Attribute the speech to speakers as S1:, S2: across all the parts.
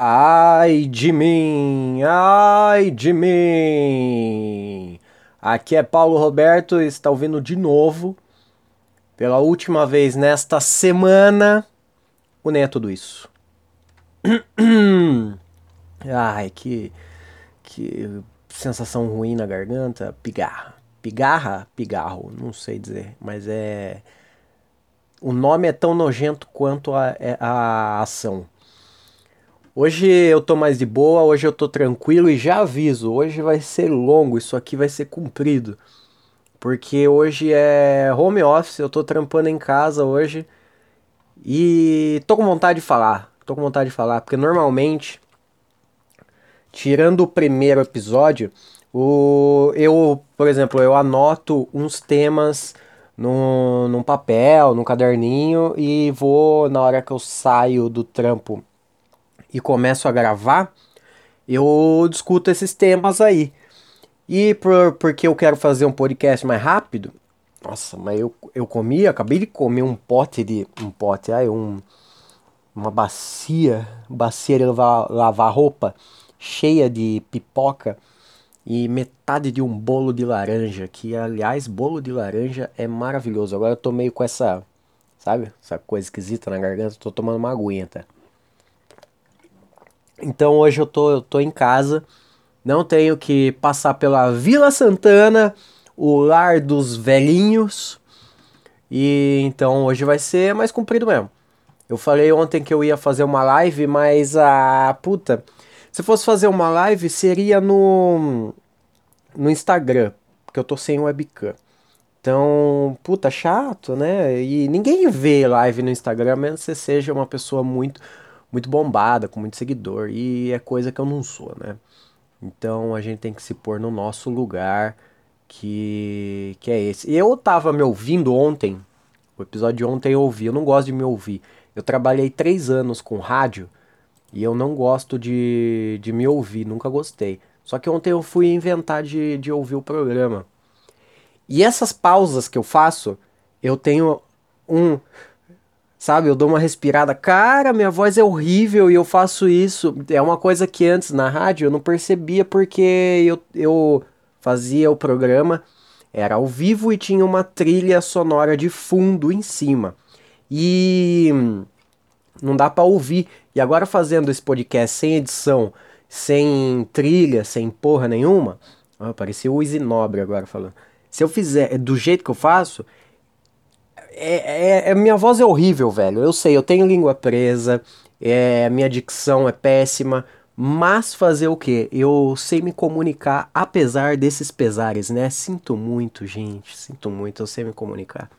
S1: Ai de mim, ai de mim. Aqui é Paulo Roberto, está ouvindo de novo, pela última vez nesta semana, o Nem é Tudo Isso. Ai, que, que sensação ruim na garganta. Pigarra. Pigarra? Pigarro, não sei dizer, mas é. O nome é tão nojento quanto a, é, a ação. Hoje eu tô mais de boa, hoje eu tô tranquilo e já aviso, hoje vai ser longo, isso aqui vai ser comprido. Porque hoje é home office, eu tô trampando em casa hoje e tô com vontade de falar. Tô com vontade de falar, porque normalmente, tirando o primeiro episódio, o, eu, por exemplo, eu anoto uns temas no, num papel, num caderninho e vou, na hora que eu saio do trampo e começo a gravar, eu discuto esses temas aí. E por, porque eu quero fazer um podcast mais rápido, nossa, mas eu, eu comi, acabei de comer um pote de. Um pote, aí um. Uma bacia, bacia de lavar, lavar roupa, cheia de pipoca e metade de um bolo de laranja, que aliás, bolo de laranja é maravilhoso. Agora eu tô meio com essa, sabe, essa coisa esquisita na garganta, tô tomando uma aguinha, tá? Então hoje eu tô, eu tô em casa, não tenho que passar pela Vila Santana, o lar dos velhinhos. E então hoje vai ser mais comprido mesmo. Eu falei ontem que eu ia fazer uma live, mas a ah, puta, se fosse fazer uma live seria no no Instagram, porque eu tô sem webcam. Então, puta, chato, né? E ninguém vê live no Instagram, a menos que você seja uma pessoa muito muito bombada, com muito seguidor, e é coisa que eu não sou, né? Então a gente tem que se pôr no nosso lugar, que, que é esse. Eu tava me ouvindo ontem, o episódio de ontem eu ouvi, eu não gosto de me ouvir. Eu trabalhei três anos com rádio e eu não gosto de, de me ouvir, nunca gostei. Só que ontem eu fui inventar de, de ouvir o programa. E essas pausas que eu faço, eu tenho um Sabe, eu dou uma respirada, cara, minha voz é horrível e eu faço isso. É uma coisa que antes na rádio eu não percebia porque eu, eu fazia o programa, era ao vivo e tinha uma trilha sonora de fundo em cima. E não dá para ouvir. E agora fazendo esse podcast sem edição, sem trilha, sem porra nenhuma, parecia o Easy Nobre agora falando. Se eu fizer do jeito que eu faço, é, é, é, minha voz é horrível, velho. Eu sei, eu tenho língua presa, é, minha dicção é péssima, mas fazer o que? Eu sei me comunicar apesar desses pesares, né? Sinto muito, gente, sinto muito, eu sei me comunicar.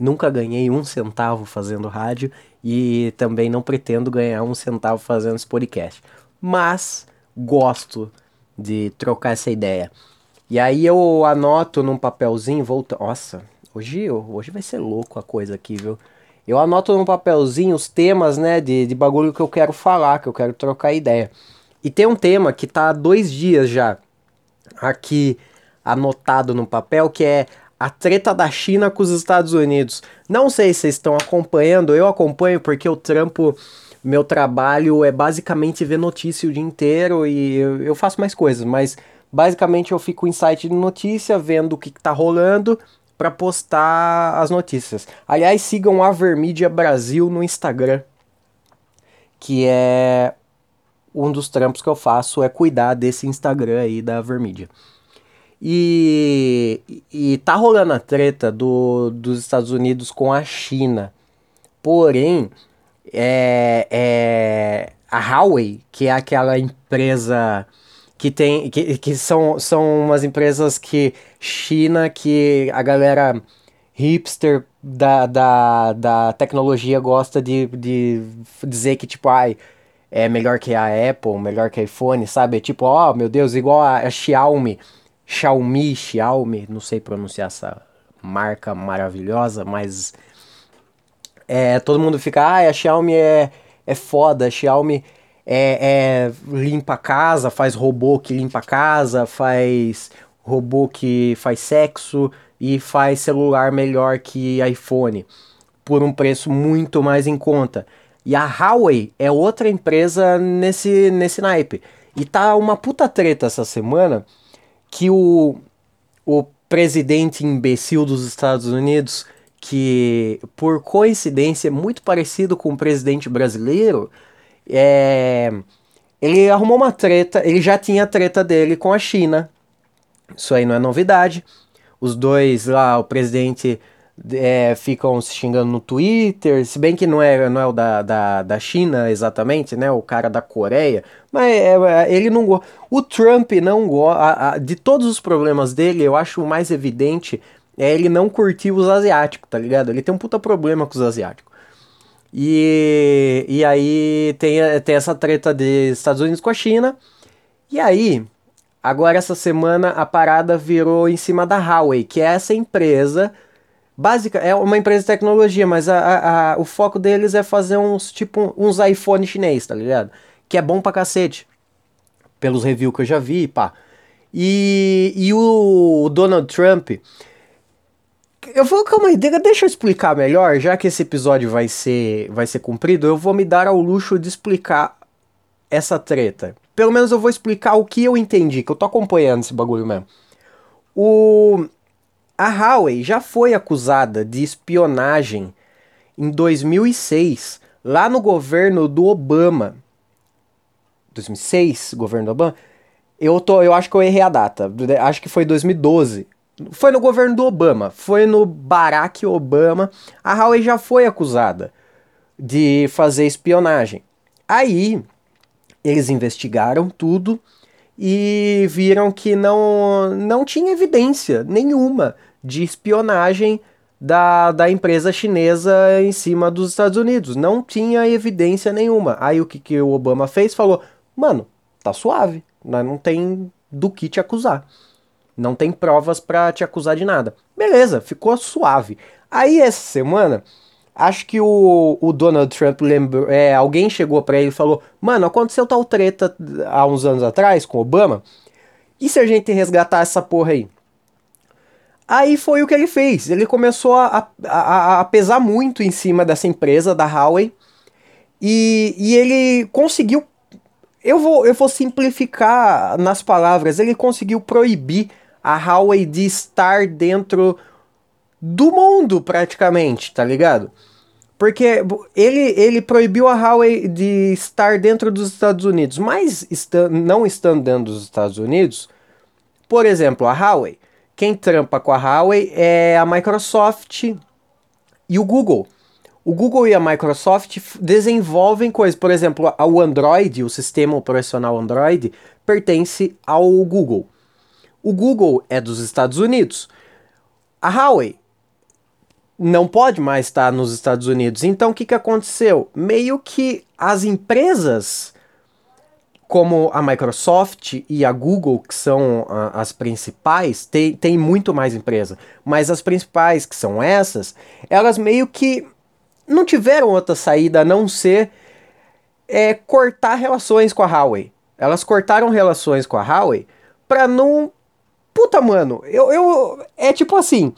S1: Nunca ganhei um centavo fazendo rádio e também não pretendo ganhar um centavo fazendo esse podcast. Mas gosto de trocar essa ideia. E aí eu anoto num papelzinho, volta. Nossa, Hoje, hoje vai ser louco a coisa aqui, viu? Eu anoto no papelzinho os temas, né, de, de bagulho que eu quero falar, que eu quero trocar ideia. E tem um tema que tá há dois dias já aqui anotado no papel, que é a treta da China com os Estados Unidos. Não sei se vocês estão acompanhando, eu acompanho porque o trampo, meu trabalho é basicamente ver notícia o dia inteiro e eu, eu faço mais coisas, mas basicamente eu fico em site de notícia, vendo o que, que tá rolando para postar as notícias. Aliás, sigam a Vermídia Brasil no Instagram, que é um dos trampos que eu faço é cuidar desse Instagram aí da Vermídia. E, e tá rolando a treta do, dos Estados Unidos com a China. Porém, é, é, a Huawei, que é aquela empresa que tem que, que são, são umas empresas que China que a galera hipster da, da, da tecnologia gosta de, de dizer que tipo ai é melhor que a Apple, melhor que a iPhone, sabe? Tipo, ó, oh, meu Deus, igual a, a Xiaomi, Xiaomi, Xiaomi, não sei pronunciar essa marca maravilhosa, mas é, todo mundo fica, ah, a Xiaomi é, é foda, a Xiaomi é, é, limpa a casa, faz robô que limpa a casa, faz robô que faz sexo e faz celular melhor que iPhone por um preço muito mais em conta. E a Huawei é outra empresa nesse, nesse naipe. E tá uma puta treta essa semana que o, o presidente imbecil dos Estados Unidos, que por coincidência é muito parecido com o presidente brasileiro, é, ele arrumou uma treta, ele já tinha a treta dele com a China. Isso aí não é novidade. Os dois lá, o presidente é, ficam se xingando no Twitter, se bem que não é, não é o da, da, da China exatamente, né? O cara da Coreia, mas é, é, ele não gosta. O Trump não gosta. De todos os problemas dele, eu acho o mais evidente é ele não curtir os asiáticos, tá ligado? Ele tem um puta problema com os asiáticos. E, e aí tem, tem essa treta dos Estados Unidos com a China. E aí, agora essa semana a parada virou em cima da Huawei, que é essa empresa básica, é uma empresa de tecnologia, mas a, a, a, o foco deles é fazer uns tipo uns iPhone chinês, tá ligado? Que é bom pra cacete. Pelos reviews que eu já vi, pá. E, e o Donald Trump. Eu vou, calma aí, deixa eu explicar melhor, já que esse episódio vai ser, vai ser cumprido, eu vou me dar ao luxo de explicar essa treta. Pelo menos eu vou explicar o que eu entendi, que eu tô acompanhando esse bagulho mesmo. O, a Huawei já foi acusada de espionagem em 2006, lá no governo do Obama. 2006, governo do Obama? Eu, tô, eu acho que eu errei a data. Acho que foi 2012. Foi no governo do Obama. Foi no Barack Obama. A Huawei já foi acusada de fazer espionagem. Aí, eles investigaram tudo e viram que não, não tinha evidência nenhuma de espionagem da, da empresa chinesa em cima dos Estados Unidos. Não tinha evidência nenhuma. Aí o que, que o Obama fez? Falou: mano, tá suave, não tem do que te acusar. Não tem provas para te acusar de nada. Beleza, ficou suave. Aí essa semana, acho que o, o Donald Trump lembrou. É, alguém chegou para ele e falou: Mano, aconteceu tal treta há uns anos atrás com Obama. E se a gente resgatar essa porra aí? Aí foi o que ele fez. Ele começou a, a, a pesar muito em cima dessa empresa, da Huawei. E, e ele conseguiu. Eu vou, eu vou simplificar nas palavras. Ele conseguiu proibir a Huawei de estar dentro do mundo, praticamente, tá ligado? Porque ele, ele proibiu a Huawei de estar dentro dos Estados Unidos, mas está, não estando dentro dos Estados Unidos, por exemplo, a Huawei quem trampa com a Huawei é a Microsoft e o Google. O Google e a Microsoft desenvolvem coisas, por exemplo, o Android, o sistema operacional Android, pertence ao Google. O Google é dos Estados Unidos. A Huawei não pode mais estar nos Estados Unidos. Então o que, que aconteceu? Meio que as empresas como a Microsoft e a Google, que são uh, as principais, tem, tem muito mais empresa, mas as principais, que são essas, elas meio que não tiveram outra saída a não ser é, cortar relações com a Huawei. Elas cortaram relações com a Huawei pra não. Puta, mano, eu, eu. É tipo assim: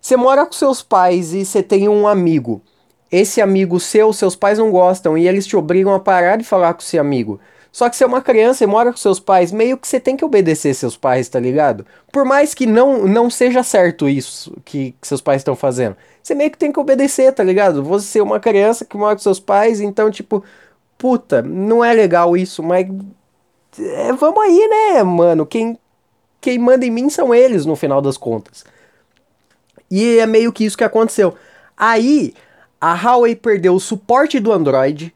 S1: você mora com seus pais e você tem um amigo. Esse amigo seu, seus pais não gostam e eles te obrigam a parar de falar com esse amigo. Só que você é uma criança e mora com seus pais, meio que você tem que obedecer seus pais, tá ligado? Por mais que não, não seja certo isso que, que seus pais estão fazendo. Você meio que tem que obedecer, tá ligado? Você é uma criança que mora com seus pais, então, tipo, puta, não é legal isso, mas. É, vamos aí, né, mano? Quem, quem manda em mim são eles, no final das contas. E é meio que isso que aconteceu. Aí, a Huawei perdeu o suporte do Android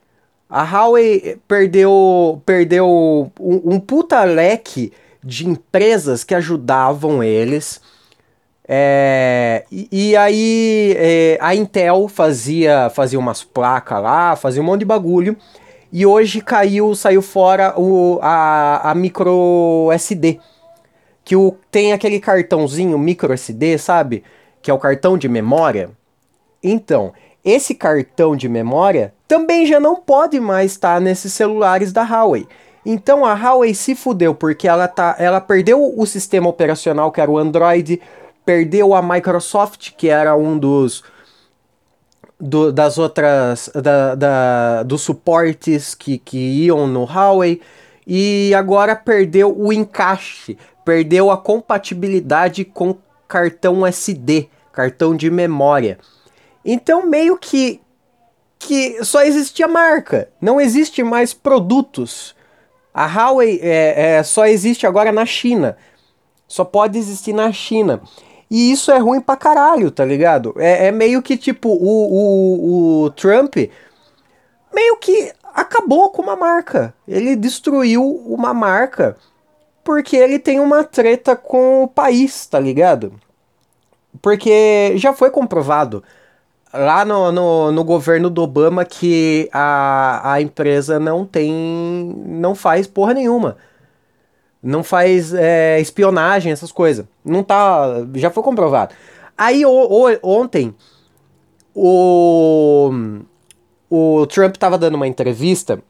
S1: a Huawei perdeu, perdeu um, um puta leque de empresas que ajudavam eles. É, e, e, aí é, a Intel fazia, fazia umas placas lá, fazia um monte de bagulho. E hoje caiu, saiu fora o, a, a micro SD. Que o, tem aquele cartãozinho micro SD, sabe? Que é o cartão de memória. Então, esse cartão de memória também já não pode mais estar nesses celulares da Huawei. Então a Huawei se fudeu porque ela, tá, ela perdeu o sistema operacional que era o Android, perdeu a Microsoft que era um dos do, das outras. Da, da, dos suportes que, que iam no Huawei. E agora perdeu o encaixe, perdeu a compatibilidade com cartão SD, cartão de memória. Então meio que que só existia marca, não existe mais produtos. A Huawei é, é, só existe agora na China. Só pode existir na China. E isso é ruim pra caralho, tá ligado? É, é meio que tipo, o, o, o Trump meio que acabou com uma marca. Ele destruiu uma marca porque ele tem uma treta com o país, tá ligado? Porque já foi comprovado lá no, no, no, governo do Obama que a, a empresa não tem. não faz porra nenhuma. Não faz é, espionagem, essas coisas. Não tá. Já foi comprovado. Aí o, o, ontem o, o Trump tava dando uma entrevista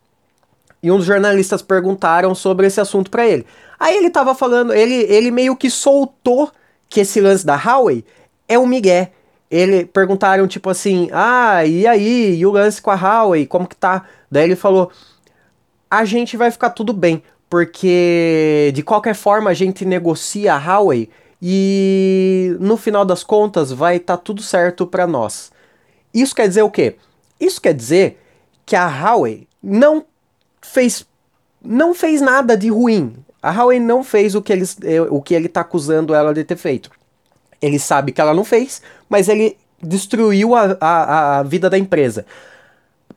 S1: e dos jornalistas perguntaram sobre esse assunto para ele. Aí ele tava falando, ele, ele meio que soltou que esse lance da Huawei é um migué ele perguntaram tipo assim: "Ah, e aí, e o lance com a Huawei, como que tá?" Daí ele falou: "A gente vai ficar tudo bem, porque de qualquer forma a gente negocia a Huawei e no final das contas vai estar tá tudo certo para nós." Isso quer dizer o quê? Isso quer dizer que a Huawei não fez não fez nada de ruim. A Huawei não fez o que, eles, o que ele está acusando ela de ter feito. Ele sabe que ela não fez, mas ele destruiu a, a, a vida da empresa.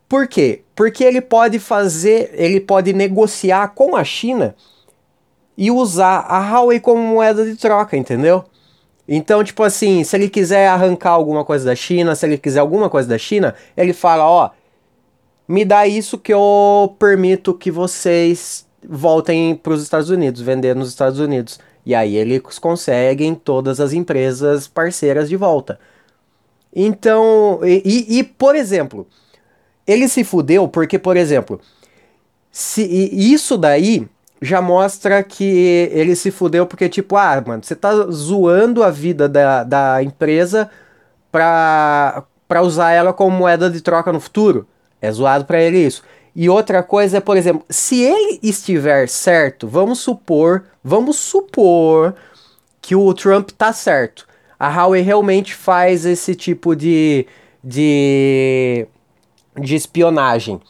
S1: Por quê? Porque ele pode fazer, ele pode negociar com a China e usar a Huawei como moeda de troca, entendeu? Então, tipo assim, se ele quiser arrancar alguma coisa da China, se ele quiser alguma coisa da China, ele fala, ó, me dá isso que eu permito que vocês voltem para os Estados Unidos, vender nos Estados Unidos. E aí eles conseguem todas as empresas parceiras de volta. Então, e, e por exemplo, ele se fudeu porque, por exemplo, se isso daí já mostra que ele se fudeu porque, tipo, ah, mano, você tá zoando a vida da, da empresa pra, pra usar ela como moeda de troca no futuro. É zoado para ele isso. E outra coisa é, por exemplo, se ele estiver certo, vamos supor, vamos supor que o Trump tá certo. A Huawei realmente faz esse tipo de, de, de espionagem.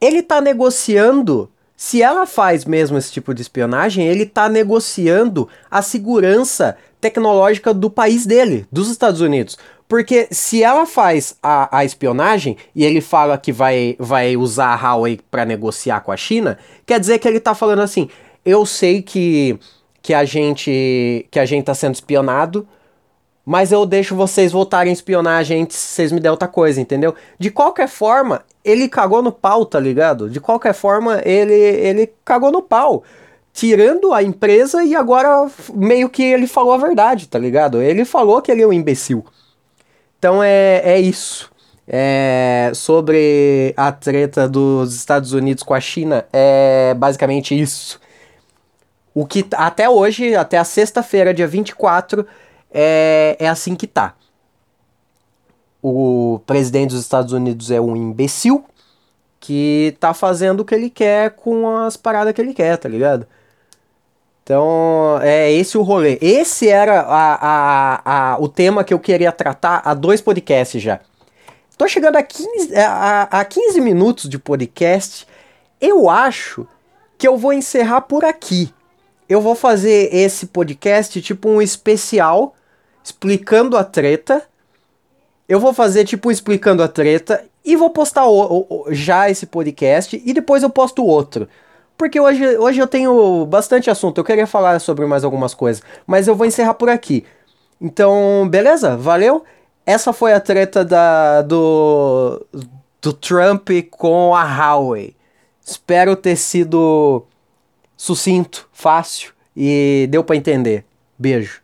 S1: Ele tá negociando, se ela faz mesmo esse tipo de espionagem, ele tá negociando a segurança tecnológica do país dele, dos Estados Unidos. Porque se ela faz a, a espionagem e ele fala que vai, vai usar a Huawei para negociar com a China, quer dizer que ele tá falando assim: eu sei que, que a gente que a gente tá sendo espionado, mas eu deixo vocês voltarem a espionar a gente se vocês me der outra coisa, entendeu? De qualquer forma, ele cagou no pau, tá ligado? De qualquer forma, ele, ele cagou no pau. Tirando a empresa e agora meio que ele falou a verdade, tá ligado? Ele falou que ele é um imbecil. Então é, é isso. É, sobre a treta dos Estados Unidos com a China, é basicamente isso. O que até hoje, até a sexta-feira, dia 24, é, é assim que tá. O presidente dos Estados Unidos é um imbecil que tá fazendo o que ele quer com as paradas que ele quer, tá ligado? Então, é esse o rolê. Esse era a, a, a, o tema que eu queria tratar há dois podcasts já. Tô chegando a 15, a, a 15 minutos de podcast. Eu acho que eu vou encerrar por aqui. Eu vou fazer esse podcast tipo um especial explicando a treta. Eu vou fazer tipo explicando a treta e vou postar o, o, já esse podcast e depois eu posto outro. Porque hoje, hoje eu tenho bastante assunto, eu queria falar sobre mais algumas coisas, mas eu vou encerrar por aqui. Então, beleza? Valeu? Essa foi a treta da, do, do Trump com a Huawei. Espero ter sido sucinto, fácil e deu para entender. Beijo.